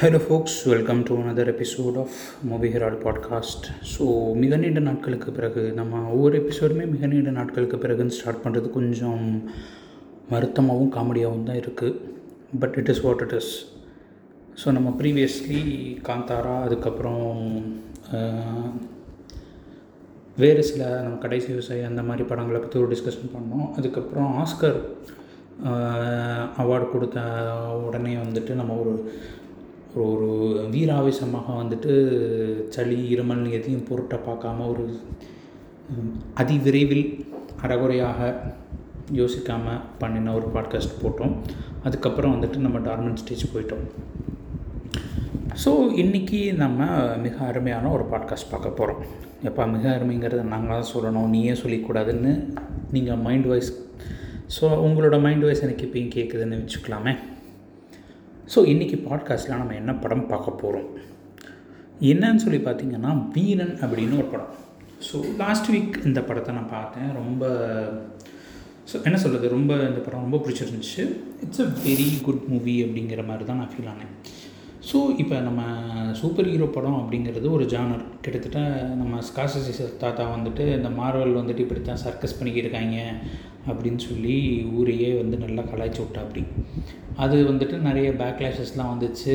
Hello folks welcome to another episode of movie Herald podcast so மிக நீண்ட நாட்களுக்கு பிறகு நம்ம ஒவ்வொரு எபிசோடுமே மிக நீண்ட நாட்களுக்கு பிறகுன்னு ஸ்டார்ட் பண்ணுறது கொஞ்சம் வருத்தமாகவும் காமெடியாகவும் தான் இருக்குது but it is what it is so நம்ம ப்ரீவியஸ்லி காந்தாரா அதுக்கப்புறம் வேறு சில நம்ம கடைசி விவசாயி அந்த மாதிரி படங்களை பற்றி ஒரு டிஸ்கஷன் பண்ணோம். அதுக்கப்புறம் ஆஸ்கர் அவார்டு கொடுத்த உடனே வந்துட்டு நம்ம ஒரு ஒரு ஒரு வீராவேசமாக வந்துட்டு சளி இருமல் எதையும் பொருட்டை பார்க்காம ஒரு அதிவிரைவில் அறகுறையாக யோசிக்காமல் பண்ணின ஒரு பாட்காஸ்ட் போட்டோம். அதுக்கப்புறம் வந்துட்டு நம்ம டார்மன் ஸ்டேஜ் போயிட்டோம். ஸோ இன்றைக்கி நம்ம மிக அருமையான ஒரு பாட்காஸ்ட் பார்க்க போகிறோம் எப்போ மிக அருமைங்கிறத நாங்கள் தான் சொல்லணும். நீயே சொல்லிக்கூடாதுன்னு நீங்கள் மைண்ட் வாய்ஸ் ஸோ உங்களோட மைண்ட் வாய்ஸ் எனக்கு இப்பயும் கேட்குதுன்னு வச்சுக்கலாமே. ஸோ இன்றைக்கி பாட்காஸ்ட்டில் நம்ம என்ன படம் பார்க்க போகிறோம் என்னன்னு சொல்லி பார்த்தீங்கன்னா வீரன் அப்படின்னு ஒரு படம். ஸோ லாஸ்ட் வீக் இந்த படத்தை நான் பார்த்தேன். ரொம்ப ஸோ என்ன சொல்கிறது ரொம்ப இந்த படம் ரொம்ப பிடிச்சிருந்துச்சு. It's a very good movie அப்படிங்கிற மாதிரி தான் நான் ஃபீல் ஆனேன். ஸோ இப்போ நம்ம சூப்பர் ஹீரோ படம் அப்படிங்கிறது ஒரு ஜானர் கிட்டத்தட்ட நம்ம ஸ்காசி தாத்தா வந்துட்டு இந்த மார்வல் வந்துட்டு இப்படி தான் சர்க்கஸ் பண்ணிக்கிருக்காங்க அப்படின்னு சொல்லி ஊரையே வந்து நல்லா கலாய்ச்சி விட்டா அப்படி அது வந்துட்டு நிறைய பேக்லாஷஸ்லாம் வந்துச்சு.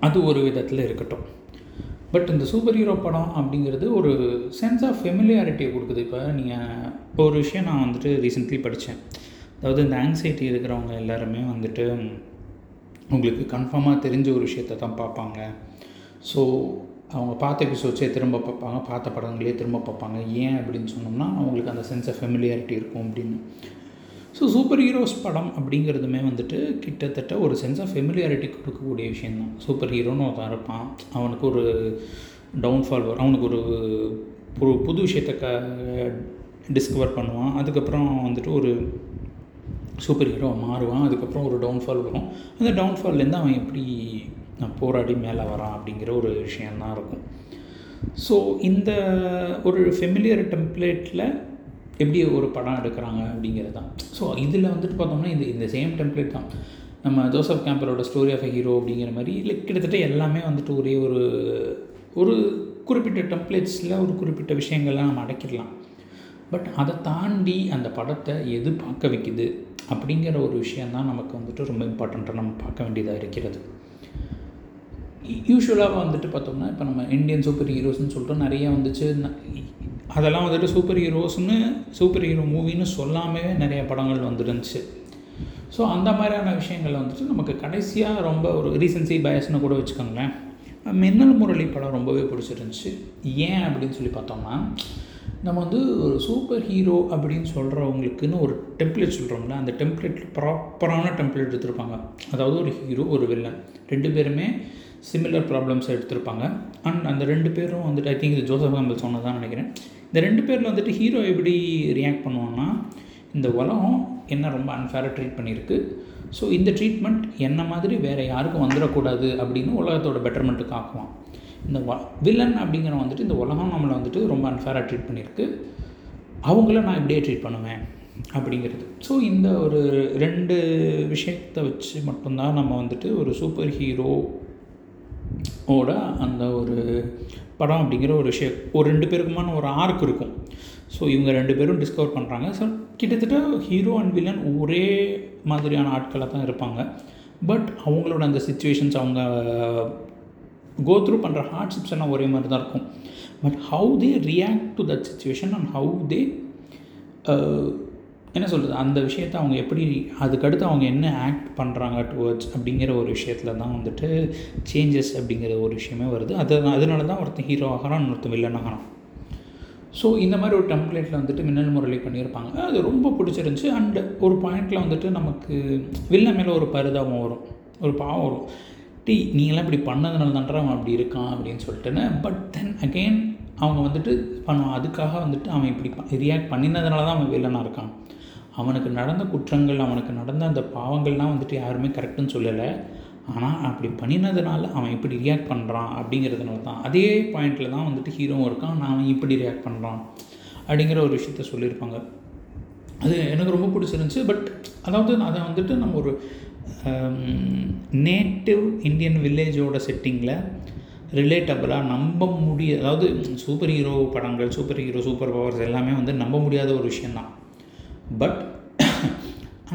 அது ஒரு விதத்தில் இருக்கட்டும். பட் இந்த சூப்பர் ஹீரோ படம் அப்படிங்கிறது ஒரு சென்ஸ் ஆஃப் ஃபெமிலியாரிட்டியை கொடுக்குது. இப்போ நீங்கள் இப்போ ஒரு விஷயம் நான் வந்துட்டு ரீசெண்ட்லி படித்தேன் அதாவது இந்த ஆங்ஸைட்டி இருக்கிறவங்க எல்லாருமே வந்துட்டு உங்களுக்கு கன்ஃபார்மாக தெரிஞ்ச ஒரு விஷயத்தை தான் பார்ப்பாங்க. ஸோ அவங்க பார்த்த எபிசோட்ஸே திரும்ப பார்ப்பாங்க. பார்த்த படங்களே திரும்ப பார்ப்பாங்க. ஏன் அப்படின்னு சொன்னோம்னா அவங்களுக்கு அந்த சென்ஸ் ஆஃப் ஃபெமிலியாரிட்டி இருக்கும் அப்படின்னு. ஸோ சூப்பர் ஹீரோஸ் படம் அப்படிங்கிறதுமே வந்துட்டு கிட்டத்தட்ட ஒரு சென்ஸ் ஆஃப் ஃபெமிலியாரிட்டி கொடுக்கக்கூடிய விஷயந்தான் சூப்பர் ஹீரோன்னு ஒருத்தன் இருப்பான். அவனுக்கு ஒரு டவுன்ஃபால் வரும். அவனுக்கு ஒரு ஒரு புது விஷயத்தை க டிஸ்கவர் பண்ணுவான். அதுக்கப்புறம் வந்துட்டு ஒரு சூப்பர் ஹீரோ மாறுவான் அதுக்கப்புறம் ஒரு டவுன்ஃபால் வரும். அந்த டவுன்ஃபால்லேருந்து அவன் எப்படி போராடி மேலே வரான் அப்படிங்கிற ஒரு விஷயந்தான் இருக்கும். ஸோ இந்த ஒரு ஃபெமிலியர் டெம்ப்ளேட்டில் எப்படி ஒரு படம் எடுக்கிறாங்க அப்படிங்கிறது தான். ஸோ இதில் வந்துட்டு பார்த்தோம்னா இந்த இந்த சேம் டெம்ப்ளேட் தான். நம்ம ஜோசப் கேம்பரோட ஸ்டோரி ஆஃப் ஹீரோ அப்படிங்கிற மாதிரி இல்லை கிட்டத்தட்ட எல்லாமே வந்துட்டு ஒரே ஒரு ஒரு குறிப்பிட்ட டெம்ப்ளேட்ஸில் ஒரு குறிப்பிட்ட விஷயங்கள்லாம் நம்ம அடக்கிடலாம். பட் அதை தாண்டி அந்த படத்தை எது பார்க்க வைக்குது அப்படிங்கிற ஒரு விஷயந்தான் நமக்கு வந்துட்டு ரொம்ப இம்பார்ட்டண்ட்டாக நம்ம பார்க்க வேண்டியதாக இருக்கிறது. யூஸ்வலாக வந்துட்டு பார்த்தோம்னா இப்போ நம்ம இந்தியன் சூப்பர் ஹீரோஸ்னு சொல்லிட்டு நிறைய வந்துச்சு. அதெல்லாம் வந்துட்டு சூப்பர் ஹீரோஸ்னு சூப்பர் ஹீரோ மூவின்னு சொல்லாமவே நிறைய படங்கள் வந்துருந்துச்சு. ஸோ அந்த மாதிரியான விஷயங்கள் வந்துட்டு நமக்கு கடைசியாக ரொம்ப ஒரு ரீசன்சி பயஸ்னு கூட வச்சுக்கோங்களேன். மின்னல் முரளி படம் ரொம்பவே பிடிச்சிருந்துச்சு. ஏன் அப்படின்னு சொல்லி பார்த்தோம்னா நம்ம வந்து ஒரு சூப்பர் ஹீரோ அப்படின்னு சொல்கிறவங்களுக்குன்னு ஒரு டெம்ப்ளேட் சொல்கிறோம்ல அந்த டெம்ப்ளேட்டில் ப்ராப்பரான டெம்ப்ளேட் எடுத்திருப்பாங்க. அதாவது ஒரு ஹீரோ ஒரு வில்லன். ரெண்டு பேருமே சிமிலர் ப்ராப்ளம்ஸ் எடுத்திருப்பாங்க. அண்ட் அந்த ரெண்டு பேரும் வந்துட்டு ஐ திங்க் இது ஜோசப் கம்பல் சொன்னதான் நினைக்கிறேன். இந்த ரெண்டு பேரில் வந்துட்டு ஹீரோ எப்படி ரியாக்ட் பண்ணுவான்னா இந்த உலகம் என்ன ரொம்ப அன்ஃபேராக ட்ரீட் பண்ணியிருக்கு. ஸோ இந்த ட்ரீட்மெண்ட் என்ன மாதிரி வேறு யாருக்கும் வந்துடக்கூடாது அப்படின்னு உலகத்தோட பெட்டர்மெண்ட்டுக்கு ஆக்குவான் இந்த வ வில்லன் அப்படிங்கிற வந்துட்டு இந்த உலகம் நம்மளை வந்துட்டு ரொம்ப அன்ஃபேராக ட்ரீட் பண்ணியிருக்கு. அவங்கள நான் இப்படியே ட்ரீட் பண்ணுவேன் அப்படிங்கிறது. ஸோ இந்த ஒரு ரெண்டு விஷயத்தை வச்சு மட்டும்தான் நம்ம வந்துட்டு ஒரு சூப்பர் ஹீரோ ஓட அந்த ஒரு படம் அப்படிங்கிற ஒரு விஷயம் ஒரு ரெண்டு பேருக்குமான ஒரு ஆர்க் இருக்கும். ஸோ இவங்க ரெண்டு பேரும் டிஸ்கவர் பண்ணுறாங்க ஸோ கிட்டத்தட்ட ஹீரோ அண்ட் வில்லன் ஒரே மாதிரியான ஆட்களாக தான் இருப்பாங்க. பட் அவங்களோட அந்த சுச்சுவேஷன்ஸ் அவங்க கோ த்ரூ பண்ணுற ஹார்ட்ஷிப்ஸ் எல்லாம் ஒரே மாதிரி தான் இருக்கும். But how they react to that situation and how they என்ன சொல்கிறது அந்த விஷயத்தை அவங்க எப்படி அதுக்கடுத்து அவங்க என்ன ஆக்ட் பண்ணுறாங்க டுவர்ட்ஸ் அப்படிங்கிற ஒரு விஷயத்தில் தான் வந்துட்டு சேஞ்சஸ் அப்படிங்கிற ஒரு விஷயமே வருது. அது அதனால தான் ஒருத்தன் ஹீரோ ஆகிறான் ஒருத்தன் வில்லன் ஆகிறான். ஸோ இந்த மாதிரி ஒரு டெம்ப்ளேட்டில் வந்துட்டு மின்னல் முரளி பண்ணியிருப்பாங்க. அது ரொம்ப பிடிச்சிருந்துச்சி. அண்ட் ஒரு பாயிண்டில் வந்துட்டு நமக்கு வில்லன் மேலே ஒரு பரிதாபம் வரும். ஒரு பாவம் வரும். டி நீங்களாம் இப்படி பண்ணதுனால தான்டா அவன் அப்படி இருக்கான் அப்படின்னு சொல்லிட்டுன்னு பட் தென் அகெயின் அவங்க வந்துட்டு பண்ணுவான் அதுக்காக வந்துட்டு அவன் இப்படி ரியாக்ட் பண்ணினதுனால தான் அவன் வில்லனாக இருக்கான். அவனுக்கு நடந்த குற்றங்கள் அவனுக்கு நடந்த அந்த பாவங்கள்லாம் வந்துட்டு யாருமே கரெக்டுன்னு சொல்லலை. ஆனால் அப்படி பண்ணினதுனால அவன் இப்படி ரியாக்ட் பண்ணுறான் அப்படிங்கிறதுனால தான். அதே பாயிண்டில் தான் வந்துட்டு ஹீரோவும் இருக்கான். நான் அவன் இப்படி ரியாக்ட் பண்ணுறான் அப்படிங்கிற ஒரு விஷயத்த சொல்லியிருப்பாங்க. அது எனக்கு ரொம்ப பிடிச்சிருந்துச்சி. பட் அதாவது அதை வந்துட்டு நம்ம ஒரு நேட்டிவ் இந்தியன் வில்லேஜோட செட்டிங்கில் ரிலேட்டபிளாக நம்ப முடிய அதாவது சூப்பர் ஹீரோ படங்கள் சூப்பர் ஹீரோ சூப்பர் பவர்ஸ் எல்லாமே வந்து நம்ப முடியாத ஒரு விஷயந்தான் பட்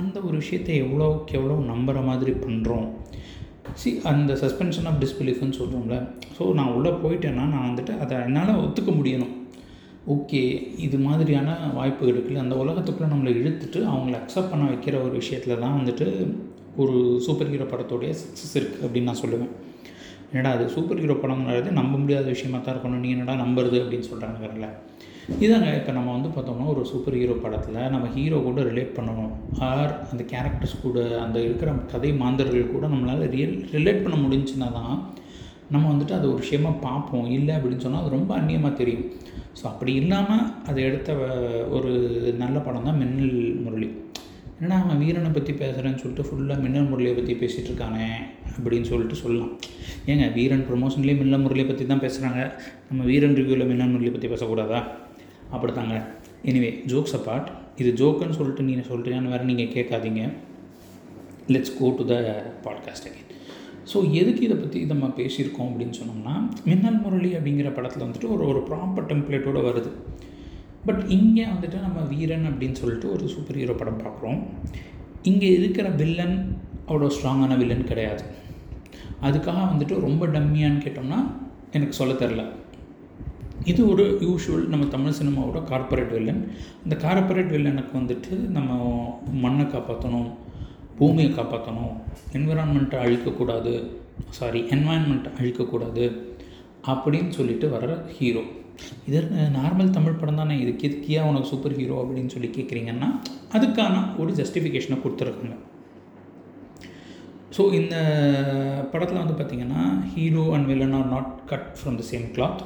அந்த ஒரு விஷயத்தை எவ்வளோக்கு எவ்வளோ நம்புகிற மாதிரி பண்ணுறோம் சி அந்த சஸ்பென்ஷன் ஆஃப் டிஸ்பிலீஃப்னு சொல்கிறோம்ல ஸோ நான் உள்ளே போயிட்டேன்னா நான் வந்துட்டு அதை என்னால் ஒத்துக்க முடியணும். ஓகே இது மாதிரியான வாய்ப்புகள் இருக்குல்ல அந்த உலகத்துக்குள்ளே நம்மளை இழுத்துட்டு அவங்கள அக்செப்ட் பண்ண வைக்கிற ஒரு விஷயத்தில் தான் வந்துட்டு ஒரு சூப்பர் ஹீரோ படத்தோடைய சக்ஸஸ் இருக்குது அப்படின்னு நான் சொல்லுவேன். என்னடா அது சூப்பர் ஹீரோ படம்ங்கிறது நம்ப முடியாத விஷயமா தான் இருக்கணும் நீ என்னடா நம்புறது அப்படின்னு சொல்கிறாங்கல்ல இதாங்க இப்போ நம்ம வந்து பார்த்தோம்னா ஒரு சூப்பர் ஹீரோ படத்தில் நம்ம ஹீரோ கூட ரிலேட் பண்ணணும். ஆர் அந்த கேரக்டர்ஸ் கூட அந்த இருக்கிற கதை மாந்தர்கள் கூட நம்மளால் ரியல் ரிலேட் பண்ண முடிஞ்சுன்னா தான் நம்ம வந்துட்டு அது ஒரு விஷயமாக பார்ப்போம் இல்லை அப்படின்னு சொன்னால் அது ரொம்ப அந்நியமாக தெரியும். ஸோ அப்படி இல்லாமல் அதை எடுத்த ஒரு நல்ல படம் தான் மின்னல் முரளி. என்னடா அவன் வீரனை பற்றி பேசுகிறேன்னு சொல்லிட்டு ஃபுல்லாக மின்னல் முரளியை பற்றி பேசிகிட்டு இருக்கானே அப்படின்னு சொல்லிட்டு சொல்லலாம். ஏங்க வீரன் ப்ரொமோஷன்லேயே மின்னல் முரளியை பற்றி தான் பேசுகிறாங்க நம்ம வீரன் ரிவ்யூவில் மின்னல் முரளியை பற்றி பேசக்கூடாதா? அப்படித்தாங்க. எனிவே ஜோக்ஸ் அப்பார்ட் இது ஜோக்குன்னு சொல்லிட்டு நீங்கள் சொல்கிறீங்கன்னு வேறு நீங்கள் கேட்காதீங்க. Let's go to the podcast again so எதுக்கு இதை பற்றி நம்ம பேசியிருக்கோம் அப்படின்னு சொன்னோம்னா மின்னல் முரளி அப்படிங்கிற படத்தில் வந்துட்டு ஒரு ஒரு ப்ராப்பர் டெம்ப்ளேட்டோடு வருது. பட் இங்கே வந்துட்டு நம்ம வீரன் அப்படின்னு சொல்லிட்டு ஒரு சூப்பர் ஹீரோ படம் பார்க்குறோம். இங்கே இருக்கிற வில்லன் அவ்வளோ ஸ்ட்ராங்கான வில்லன் கிடையாது. அதுக்காக வந்துட்டு ரொம்ப டம்மியான்னு கேட்டோம்னா எனக்கு சொல்ல தெரில. இது ஒரு யூஷுவல் நம்ம தமிழ் சினிமாவோட கார்ப்பரேட் வில்லன் அந்த கார்ப்பரேட் வில்லனுக்கு வந்துட்டு நம்ம மண்ணை காப்பாற்றணும் பூமியை காப்பாற்றணும் என்விரான்மெண்ட்டை அழிக்கக்கூடாது. சாரி என்வாயன்மெண்ட்டை அழிக்கக்கூடாது அப்படின்னு சொல்லிட்டு வர்ற ஹீரோ இது நார்மல் தமிழ் படம் தானே? இதுக்கு எதுக்கியா உனக்கு சூப்பர் ஹீரோ அப்படின்னு சொல்லி கேட்குறீங்கன்னா அதுக்கான ஒரு ஜஸ்டிஃபிகேஷனை கொடுத்துருக்காங்க. ஸோ இந்த படத்தில் வந்து பார்த்திங்கன்னா hero and villain are not cut from the same cloth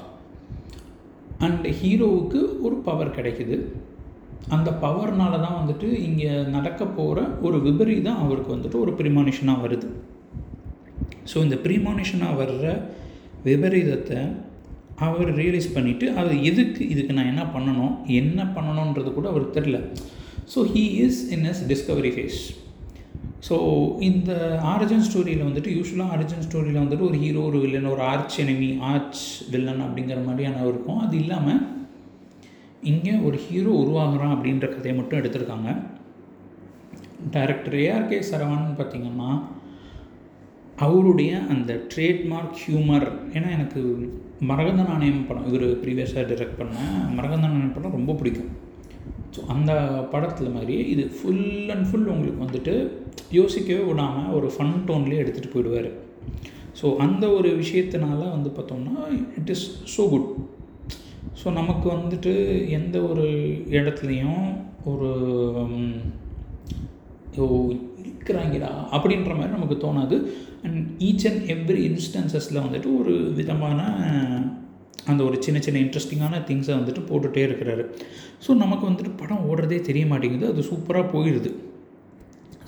and ஹீரோவுக்கு ஒரு பவர் கிடைக்குது. அந்த பவர்னால தான் வந்துட்டு இங்கே நடக்க போகிற ஒரு விபரீதம் அவருக்கு வந்துட்டு ஒரு ப்ரிமானிஷனாக வருது. ஸோ இந்த ப்ரீமானிஷனாக வர்ற விபரீதத்தை அவர் ரியலைஸ் பண்ணிவிட்டு அது எதுக்கு இதுக்கு நான் என்ன பண்ணணும் என்ன பண்ணணுன்றது கூட அவருக்கு தெரில so he is in his discovery phase so இந்த ஆரிஜின் ஸ்டோரியில் வந்துட்டு யூஸ்வலாக ஆரிஜின் ஸ்டோரியில் வந்துட்டு ஒரு ஹீரோ ஒரு வில்லன் ஒரு ஆர்ச் எனிமி ஆர்ச் வில்லன் அப்படிங்கிற மாதிரியான இருக்கும். அது இல்லாமல் இங்கே ஒரு ஹீரோ உருவாகிறான் அப்படின்ற கதையை மட்டும் எடுத்திருக்காங்க. டைரக்டர் ஏஆர்கே சரவணன் பார்த்திங்கன்னா அவருடைய அந்த ட்ரேட்மார்க் ஹியூமர் ஏன்னா எனக்கு மரகந்த நாணயம் படம் இவர் ப்ரீவியஸாக டைரக்ட் பண்ண மரகந்த நாணயம் படம் ரொம்ப பிடிக்கும். ஸோ அந்த படத்தில் மாதிரியே இது ஃபுல் அண்ட் ஃபுல் உங்களுக்கு வந்துட்டு யோசிக்கவே விடாமல் ஒரு ஃபன் டோன்லேயே எடுத்துகிட்டு போயிடுவார். ஸோ அந்த ஒரு விஷயத்தினால வந்து பார்த்தோம்னா it is so good so நமக்கு வந்துட்டு எந்த ஒரு இடத்துலையும் ஒரு ஓ இருக்கிறாங்கடா அப்படின்ற மாதிரி நமக்கு தோணாது. அண்ட் ஈச் அண்ட் எவ்ரி இன்ஸ்டன்சஸில் வந்துட்டு ஒரு விதமான அந்த ஒரு சின்ன சின்ன இன்ட்ரெஸ்டிங்கான திங்ஸை வந்துட்டு போட்டுகிட்டே இருக்கிறாரு. ஸோ நமக்கு வந்துட்டு படம் ஓடுறதே தெரிய மாட்டேங்குது. அது சூப்பராக போயிடுது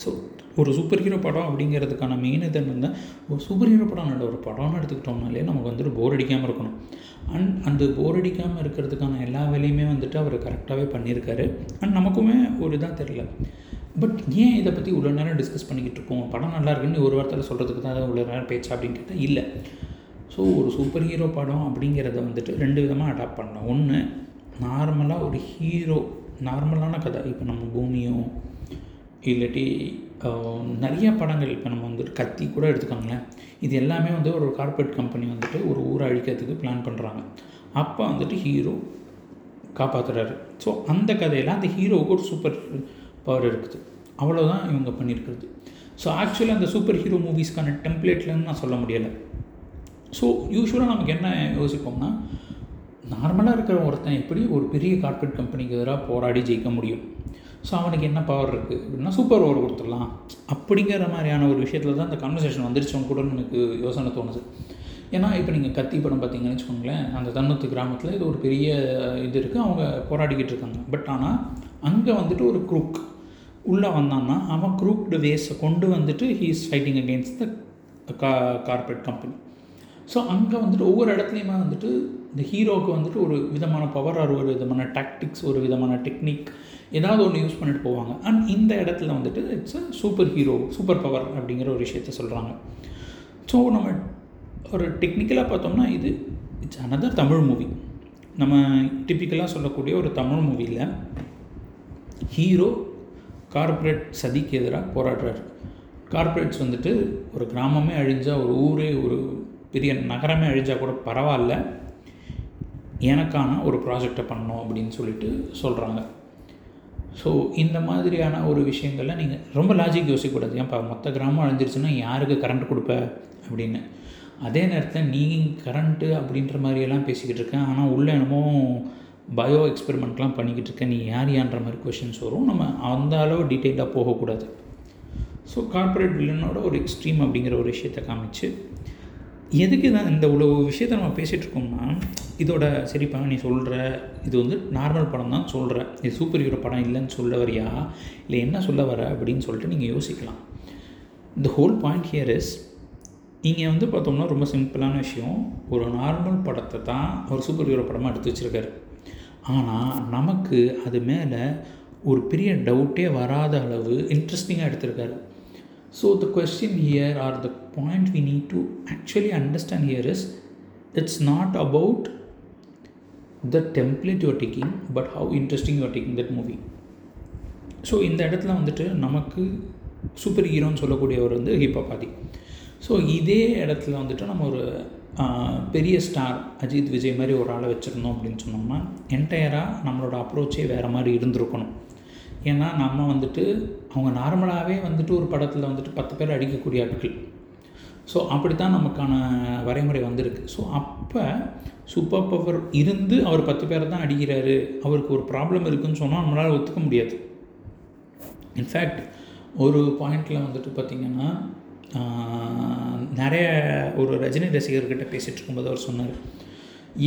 ஸோ ஒரு சூப்பர் ஹீரோ படம் அப்படிங்கிறதுக்கான மெயின் இது என்னென்னா ஒரு சூப்பர் ஹீரோ படம் நல்ல ஒரு படம்னு எடுத்துக்கிட்டோம்னாலே நமக்கு வந்துட்டு போர் அடிக்காமல் இருக்கணும். அண்ட் அந்த போர் அடிக்காமல் இருக்கிறதுக்கான எல்லா வேலையுமே வந்துட்டு அவர் கரெக்டாகவே பண்ணியிருக்காரு. அண்ட் நமக்குமே ஒரு இதாக தெரில பட் ஏன் இதை பற்றி இவ்வளோ நேரம் டிஸ்கஸ் பண்ணிக்கிட்டு இருக்கோம்? படம் நல்லா இருக்குன்னு ஒரு வார்த்தையில் சொல்கிறதுக்கு தான் இவ்வளோ நேரம் பேச்சா அப்படின்னு கேட்டால் இல்லை. ஸோ ஒரு சூப்பர் ஹீரோ படம் அப்படிங்கிறத வந்துட்டு ரெண்டு விதமாக அடாப்ட் பண்ணலாம் ஒன்று நார்மலாக ஒரு ஹீரோ நார்மலான கதை. இப்போ நம்ம பூமியோ இல்லாட்டி நிறைய படங்கள். இப்போ நம்ம வந்துட்டு கத்தி கூட எடுத்துக்கோங்களேன். இது எல்லாமே வந்து ஒரு கார்ப்பரேட் கம்பெனி வந்துட்டு ஒரு ஊரை அழிக்கிறதுக்கு பிளான் பண்ணுறாங்க அப்போ வந்துட்டு ஹீரோ காப்பாற்றுறாரு ஸோ அந்த கதையில் அந்த ஹீரோவுக்கு ஒரு சூப்பர் பவர் இருக்குது. அவ்வளோதான் இவங்க பண்ணியிருக்கிறது. ஸோ ஆக்சுவலாக அந்த சூப்பர் ஹீரோ மூவிஸ்க்கான டெம்ப்ளேட்லன்னு நான் சொல்ல முடியலை. ஸோ யூஸ்வலாக நமக்கு என்ன யோசிப்போம்னா நார்மலாக இருக்கிற ஒருத்தன் எப்படி ஒரு பெரிய கார்ப்பரேட் கம்பெனிக்கு எதிராக போராடி ஜெயிக்க முடியும்? ஸோ அவனுக்கு என்ன பவர் இருக்குது அப்படின்னா சூப்பர் ஓவர் கொடுத்துடலாம். அப்படிங்கிற மாதிரியான ஒரு விஷயத்தில் தான் இந்த கான்வர்சேஷன் அவங்க கூட எனக்கு யோசனை தோணுது. ஏன்னா இப்போ நீங்கள் கத்தி படம் பார்த்தீங்கன்னு வச்சுக்கோங்களேன் அந்த தன்னத்து கிராமத்தில் இது ஒரு பெரிய இது இருக்குது அவங்க போராடிக்கிட்டு இருக்காங்க. பட் ஆனால் அங்கே வந்துட்டு ஒரு குரூக் உள்ளே வந்தான்னா அவன் குரூப்டு வேஸை கொண்டு வந்துட்டு he is fighting against the கா கார்பரேட் கம்பெனி ஸோ அங்கே வந்துட்டு ஒவ்வொரு இடத்துலையுமே வந்துட்டு இந்த ஹீரோவுக்கு வந்துட்டு ஒரு விதமான பவர் ஆர் ஒரு விதமான டாக்டிக்ஸ் ஒரு விதமான டெக்னிக் ஏதாவது ஒன்று யூஸ் பண்ணிட்டு போவாங்க. அண்ட் இந்த இடத்துல வந்துட்டு it's a super hero super power அப்படிங்கிற ஒரு விஷயத்த சொல்கிறாங்க ஸோ நம்ம ஒரு டெக்னிக்கலாக பார்த்தோம்னா இது இட்ஸ் அனதர் தமிழ் மூவி நம்ம டிப்பிக்கலாக சொல்லக்கூடிய ஒரு தமிழ் மூவியில் ஹீரோ கார்ப்பரேட் சதிக்கு எதிராக போராடுறாரு. கார்ப்பரேட்ஸ் வந்துட்டு ஒரு கிராமமே அழிஞ்சால் ஒரு ஊரே ஒரு பெரிய நகரமே அழிஞ்சால் கூட பரவாயில்ல. எனக்கான ஒரு ப்ராஜெக்டை பண்ணணும் அப்படின்னு சொல்லிட்டு சொல்கிறாங்க ஸோ இந்த மாதிரியான ஒரு விஷயங்களில் நீங்கள் ரொம்ப லாஜிக் யோசிக்கக்கூடாது. ஏன்ப்பா மொத்த கிராமம் அழிஞ்சிருச்சுன்னா யாருக்கு கரண்ட் கொடுப்ப? அப்படின்னு. அதே நேரத்தில் நீங்கள் கரண்ட்டு அப்படின்ற மாதிரியெல்லாம் பேசிக்கிட்டு இருக்கேன் ஆனால் உள்ளே என்னமோ பயோ எக்ஸ்பெரிமெண்ட்லாம் பண்ணிக்கிட்டு இருக்கேன் நீ யார் யான்ற மாதிரி கொஷின்ஸ் வரும். நம்ம அந்த அளவு டீட்டெயிலாக போகக்கூடாது. ஸோ கார்ப்பரேட் வில்லனோட ஒரு எக்ஸ்ட்ரீம் அப்படிங்கிற ஒரு விஷயத்தை காமிச்சு எதுக்கு தான் இந்த இவ்வளோ விஷயத்தை நம்ம பேசிகிட்டு இருக்கோம்னா இதோட சரிப்பா நீ சொல்கிற இது வந்து நார்மல் படம் தான் சொல்கிற இது சூப்பர் ஹீரோ படம் இல்லைன்னு சொல்ல வரியா? இல்லை என்ன சொல்ல வர அப்படின்னு சொல்லிட்டு நீங்கள் யோசிக்கலாம். இந்த ஹோல் பாயிண்ட் ஹியர் இஸ் இங்கே வந்து பார்த்தோம்னா ரொம்ப சிம்பிளான விஷயம். ஒரு நார்மல் படத்தை தான் ஒரு சூப்பர் ஹீரோ படமாக எடுத்து வச்சுருக்காரு. ஆனால் நமக்கு அது மேலே ஒரு பெரிய டவுட்டே வராத அளவு இன்ட்ரெஸ்டிங்காக எடுத்திருக்காரு. So the question here are the point we need to actually understand here is it's not about the template you're taking but how interesting you're taking that movie so இந்த இடத்துல வந்துட்டு நமக்கு சூப்பர் ஹீரோன்னு சொல்லக்கூடியவர் வந்து ஹிப்ஹாப் ஸோ இதே இடத்துல வந்துட்டு நம்ம ஒரு பெரிய ஸ்டார் அஜித் விஜய் மாதிரி ஒரு ஆளை வச்சுருந்தோம் அப்படின்னு சொன்னோம்னா என்டையராக நம்மளோட அப்ரோச்சே வேறு மாதிரி இருந்திருக்கணும். ஏன்னா நம்ம வந்துட்டு அவங்க நார்மலாகவே வந்துட்டு ஒரு படத்தில் வந்துட்டு பத்து பேர் அடிக்கக்கூடிய ஆட்கள். ஸோ அப்படி தான் நமக்கான வரைமுறை வந்திருக்கு. ஸோ அப்போ சூப்பர் பவர் இருந்து அவர் பத்து பேரை தான் அடிக்கிறாரு. அவருக்கு ஒரு ப்ராப்ளம் இருக்குதுன்னு சொன்னால் நம்மளால் ஒத்துக்க முடியாது. இன்ஃபேக்ட் ஒரு பாயிண்டில் வந்துட்டு பார்த்திங்கன்னா நிறைய ஒரு ரஜினி ரசிகர்கிட்ட பேசிகிட்டு இருக்கும்போது அவர் சொன்னார்.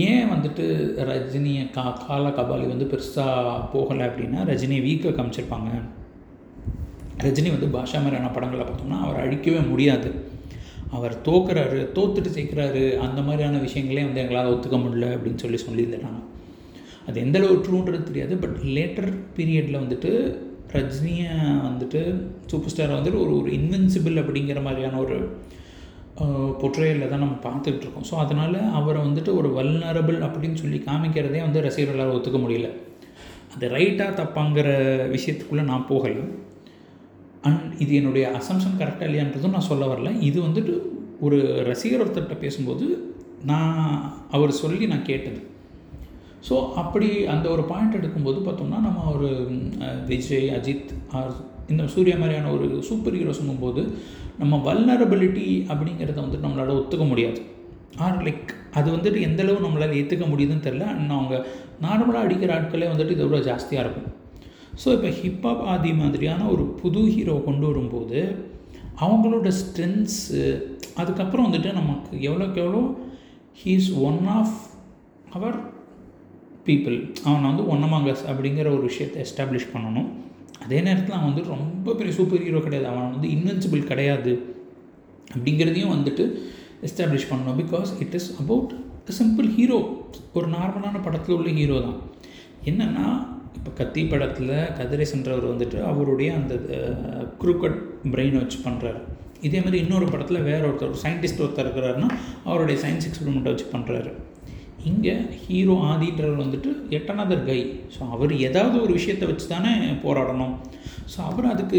ஏன் வந்துட்டு ரஜினியை கா கால கபாலி வந்து பெருசாக போகலை அப்படின்னா ரஜினியை வீக்காக காமிச்சிருப்பாங்க. ரஜினி வந்து பாஷா மாதிரியான படங்களை பார்த்தோம்னா அவர் அழிக்கவே முடியாது. அவர் தோக்குறாரு தோத்துட்டு ஜெயிக்கிறாரு அந்த மாதிரியான விஷயங்களே வந்து எங்களால் ஒத்துக்க முடியல அப்படின்னு சொல்லி சொல்லியிருந்தாங்க. அது எந்த அளவு ட்ரூன்றது தெரியாது பட் லேட்டர் பீரியடில் வந்துட்டு ரஜினியை வந்துட்டு சூப்பர் ஸ்டாரை வந்துட்டு ஒரு ஒரு இன்வென்சிபிள் அப்படிங்கிற மாதிரியான ஒரு பொற்றையில் தான் நம்ம பார்த்துட்டு இருக்கோம். ஸோ அதனால் அவரை வந்துட்டு ஒரு வல்னரபிள் அப்படின்னு சொல்லி காமிக்கிறதே வந்து ரசிகர்களால் ஒத்துக்க முடியல. அது ரைட்டாக தப்பாங்கிற விஷயத்துக்குள்ளே நான் போகலை. அண்ட் இது என்னுடைய அசம்ஷன் கரெக்டாக இல்லையான்றதும் நான் சொல்ல வரல. இது வந்துட்டு ஒரு ரசிகர் ஒருத்தர்கிட்ட பேசும்போது நான் அவர் சொல்லி நான் கேட்டது. ஸோ அப்படி அந்த ஒரு பாயிண்ட் எடுக்கும்போது பார்த்தோம்னா நம்ம ஒரு விஜய் அஜித் ஆர் இந்த சூர்யா மாதிரியான ஒரு சூப்பர் ஹீரோஸுங்கும்போது நம்ம வல்னரபிலிட்டி அப்படிங்கிறத வந்துட்டு நம்மளால் ஒத்துக்க முடியாது. ஆர் லைக் அது வந்துட்டு எந்தளவு நம்மளால் ஏற்றுக்க முடியுதுன்னு தெரில அண்ட் அவங்க நார்மலாக அடிக்கிற ஆட்களே வந்துட்டு இதை விட ஜாஸ்தியாக இருக்கும். ஸோ இப்போ ஹிப்ஹாப் ஆதி மாதிரியான ஒரு புது ஹீரோ கொண்டு வரும்போது அவங்களோட ஸ்ட்ரென்த்ஸு அதுக்கப்புறம் வந்துட்டு நமக்கு எவ்வளோக்கு எவ்வளோ he's one of our people அவனை வந்து ஒன்னமாங்கஸ் அப்படிங்கிற ஒரு விஷயத்தை எஸ்டாப்ளிஷ் பண்ணணும். அதே நேரத்தில் அவன் வந்து ரொம்ப பெரிய சூப்பர் ஹீரோ கிடையாது. அவன் வந்து இன்வென்சிபிள் கிடையாது அப்படிங்கிறதையும் வந்துட்டு எஸ்டாப்ளிஷ் பண்ணணும். Because it is about simple hero ஒரு நார்மலான படத்தில் உள்ள ஹீரோ தான். என்னென்னா இப்போ கத்தி படத்தில் கதிரேசன்றவர் வந்துட்டு அவருடைய அந்த குரூக்கட் பிரெயினை வச்சு பண்ணுறாரு இதே மாதிரி இன்னொரு படத்தில் வேற ஒருத்தர் சயின்டிஸ்ட் ஒருத்தர் இருக்கிறாருன்னா அவருடைய சயின்ஸ் எக்ஸ்பெரிமெண்ட்டை வச்சு பண்ணுறாரு இங்கே ஹீரோ ஆதின்றவர் வந்துட்டு எட் கை ஸோ அவர் ஏதாவது ஒரு விஷயத்தை வச்சு தானே போராடணும். ஸோ அவர் அதுக்கு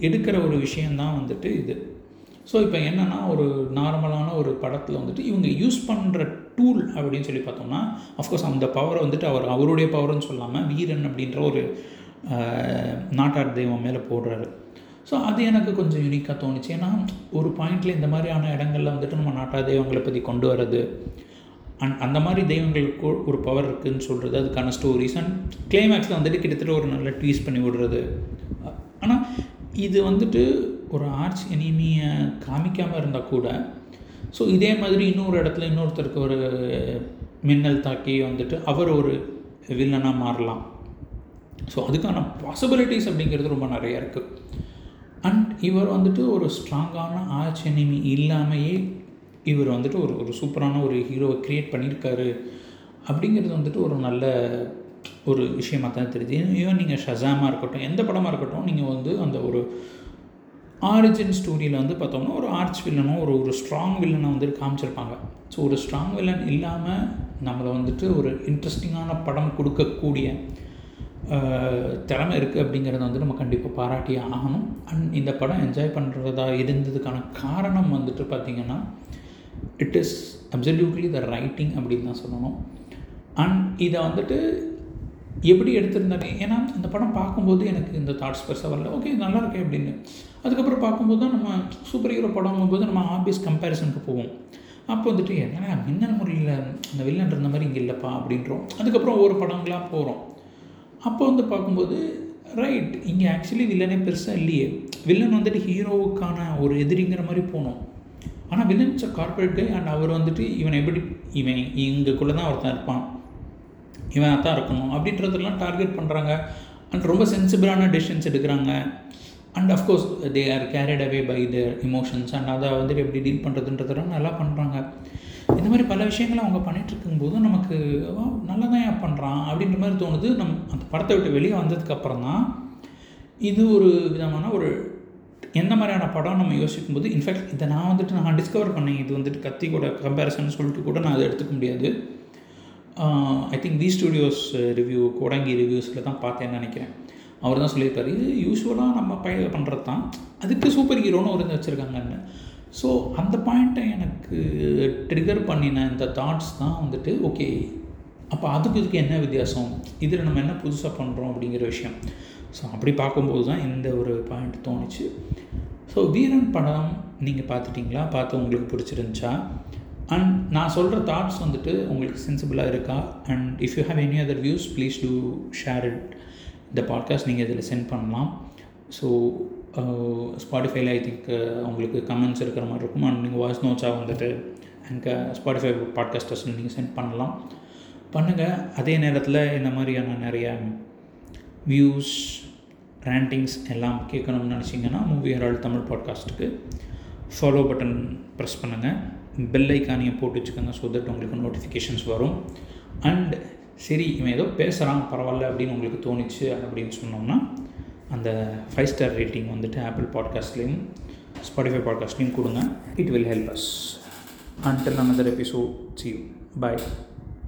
எடுக்கிற ஒரு விஷயந்தான் வந்துட்டு இது. ஸோ இப்போ என்னென்னா ஒரு நார்மலான ஒரு படத்தில் வந்துட்டு இவங்க யூஸ் பண்ணுற டூல் அப்படின்னு சொல்லி பார்த்தோம்னா அஃப்கோர்ஸ் அந்த பவரை வந்துட்டு அவர் அவருடைய பவர்னு சொல்லாமல் வீரன் அப்படின்ற ஒரு நாட்டார் தெய்வம் மேலே போடுறாரு. ஸோ அது எனக்கு கொஞ்சம் யூனிக்காக தோணுச்சு. ஏன்னா ஒரு பாயிண்டில் இந்த மாதிரியான இடங்களில் வந்துட்டு நம்ம நாட்டார் தெய்வங்களை பற்றி கொண்டு வர்றது அண்ட் அந்த மாதிரி தெய்வங்களுக்கு ஒரு பவர் இருக்குதுன்னு சொல்கிறது அதுக்கான ஸ்டோரிஸ் அண்ட் கிளைமேக்ஸில் வந்துட்டு கிட்டத்தட்ட ஒரு நல்ல ட்வீஸ் பண்ணி விடுறது. ஆனால் இது வந்துட்டு ஒரு ஆர்ச் எனிமியை காமிக்காமல் இருந்தால் கூட ஸோ இதே மாதிரி இன்னொரு இடத்துல இன்னொருத்தருக்கு ஒரு மின்னல் தாக்கி வந்துட்டு அவர் ஒரு வில்லனாக மாறலாம். ஸோ அதுக்கான பாசிபிலிட்டிஸ் அப்படிங்கிறது ரொம்ப நிறையா இருக்குது அண்ட் இவர் வந்துட்டு ஒரு ஸ்ட்ராங்கான ஆர்ச் எனிமி இல்லாமையே இவர் வந்துட்டு ஒரு ஒரு சூப்பரான ஒரு ஹீரோவை க்ரியேட் பண்ணியிருக்காரு அப்படிங்கிறது வந்துட்டு ஒரு நல்ல ஒரு விஷயமாக தான் தெரியுது. ஈவன் நீங்கள் ஷசாமாக இருக்கட்டும் எந்த படமாக இருக்கட்டும் நீங்கள் வந்து அந்த ஒரு ஆரிஜின் ஸ்டோரியில் வந்து பார்த்தோம்னா ஒரு ஆர்ச் வில்லனும் ஒரு ஒரு ஸ்ட்ராங் வில்லனை வந்துட்டு காமிச்சிருப்பாங்க. ஸோ ஒரு ஸ்ட்ராங் வில்லன் இல்லாமல் நம்மளை வந்துட்டு ஒரு இன்ட்ரெஸ்டிங்கான படம் கொடுக்கக்கூடிய திறமை இருக்குது அப்படிங்கிறத வந்து நம்ம கண்டிப்பாக பாராட்டியே ஆகணும். அண்ட் இந்த படம் என்ஜாய் பண்ணுறதா இருந்ததுக்கான காரணம் வந்துட்டு பார்த்திங்கன்னா it is absolutely the writing அப்படின்னு தான் சொல்லணும். அண்ட் இதை வந்துட்டு எப்படி எடுத்திருந்தாரு ஏன்னா இந்த படம் பார்க்கும்போது எனக்கு இந்த தாட்ஸ் பெருசாக வரல. ஓகே நல்லா இருக்கே அப்படின்னு. அதுக்கப்புறம் பார்க்கும்போது தான் நம்ம சூப்பர் ஹீரோ படம் போது நம்ம ஆபீஸ் கம்பேரிசனுக்கு போவோம். அப்போ வந்துட்டு என்னடா மின்னல் முறையில் அந்த வில்லன் இருந்த மாதிரி இங்கே இல்லைப்பா அப்படின்றோம். அதுக்கப்புறம் ஒவ்வொரு படங்களாக போகிறோம் அப்போ வந்து பார்க்கும்போது ரைட் இங்கே ஆக்சுவலி வில்லனே பெருசாக இல்லையே. வில்லன் வந்துட்டு ஹீரோவுக்கான ஒரு எதிரிங்கிற மாதிரி போனோம். ஆனால் வில்லன்ஸ் கார்பரேட் கை அண்ட் அவர் வந்துட்டு இவன் எப்படி இவன் இங்கக்குள்ளே தான் ஒருத்தன் இருப்பான். இவன் தான் இருக்கணும் அப்படின்றதெல்லாம் டார்கெட் பண்ணுறாங்க அண்ட் ரொம்ப சென்சிபிளான டெசிஷன்ஸ் எடுக்கிறாங்க. And of course they are carried away by their emotions and அதை வந்துட்டு எப்படி டீல் பண்ணுறதுன்றதெல்லாம் நல்லா பண்ணுறாங்க இந்த மாதிரி பல விஷயங்களை அவங்க பண்ணிகிட்டு இருக்கும்போது நமக்கு நல்லா தான் பண்ணுறான் அப்படின்ற மாதிரி தோணுது. நம் அந்த படத்தை விட்டு வெளியே வந்ததுக்கப்புறம் தான் இது ஒரு விதமான ஒரு எந்த மாதிரியான படம் நம்ம யோசிக்கும் போது இன்ஃபேக்ட் இதை நான் வந்துட்டு நான் டிஸ்கவர் பண்ணேன். இது வந்துட்டு கத்தி கூட கம்பேரிசன் சொல்லிட்டு கூட நான் அதை எடுத்துக்க முடியாது. I think V studios review Kodangi ரிவ்யூஸில் தான் பார்த்தேன்னு நினைக்கிறேன். அவர் தான் சொல்லியிருப்பார் இது யூஸ்வலாக நம்ம பய பண்ணுறது தான். அதுக்கு சூப்பர் ஹீரோன்னு ஒரு வச்சுருக்காங்கன்னு. ஸோ அந்த பாயிண்ட்டை எனக்கு ட்ரிகர் பண்ணின இந்த தாட்ஸ் தான் வந்துட்டு ஓகே அப்போ அதுக்கு இதுக்கு என்ன வித்தியாசம்? இதில் நம்ம என்ன புதுசாக பண்ணுறோம் அப்படிங்கிற விஷயம். ஸோ அப்படி பார்க்கும்போது தான் இந்த ஒரு பாயிண்ட் தோணுச்சு. ஸோ வீரன் படம் நீங்கள் பார்த்துட்டிங்களா? பார்த்து உங்களுக்கு பிடிச்சிருந்துச்சா? அண்ட் நான் சொல்கிற தாட்ஸ் வந்துட்டு உங்களுக்கு சென்சிபிளாக இருக்கா? And if you have any other views please do share it இந்த பாட்காஸ்ட் நீங்கள் இதில் சென்ட் பண்ணலாம். ஸோ ஸ்பாட்டிஃபைல ஐ திங்க் உங்களுக்கு கமெண்ட்ஸ் இருக்கிற மாதிரி இருக்கும். அண்ட் நீங்கள் வாய்ஸ் நோட்ஸாக வந்துட்டு எனக்கு ஸ்பாட்டிஃபை பாட்காஸ்டர்ஸ் நீங்கள் சென்ட் பண்ணலாம். பண்ணுங்கள் அதே நேரத்தில் இந்த மாதிரியான நிறைய வியூஸ் ரேண்டிங்ஸ் எல்லாம் கேட்கணும்னு நினச்சிங்கன்னா மூவி ஹெரால்ட் தமிழ் பாட்காஸ்ட்டுக்கு ஃபாலோ பட்டன் ப்ரெஸ் பண்ணுங்கள் பெல் ஐக்கானியை போட்டு வச்சுக்கோங்க ஸோ தட் உங்களுக்கு நோட்டிஃபிகேஷன்ஸ் வரும். அண்ட் சரி இவன் ஏதோ பேசுகிறான் பரவாயில்ல அப்படின்னு உங்களுக்கு தோணுச்சு அப்படின்னு சொன்னோம்னா அந்த ஃபைவ் ஸ்டார் ரேட்டிங் வந்துட்டு ஆப்பிள் பாட்காஸ்ட்லேயும் ஸ்பாட்டிஃபை பாட்காஸ்ட்லேயும் கொடுங்க. It will help us until another episode see you bye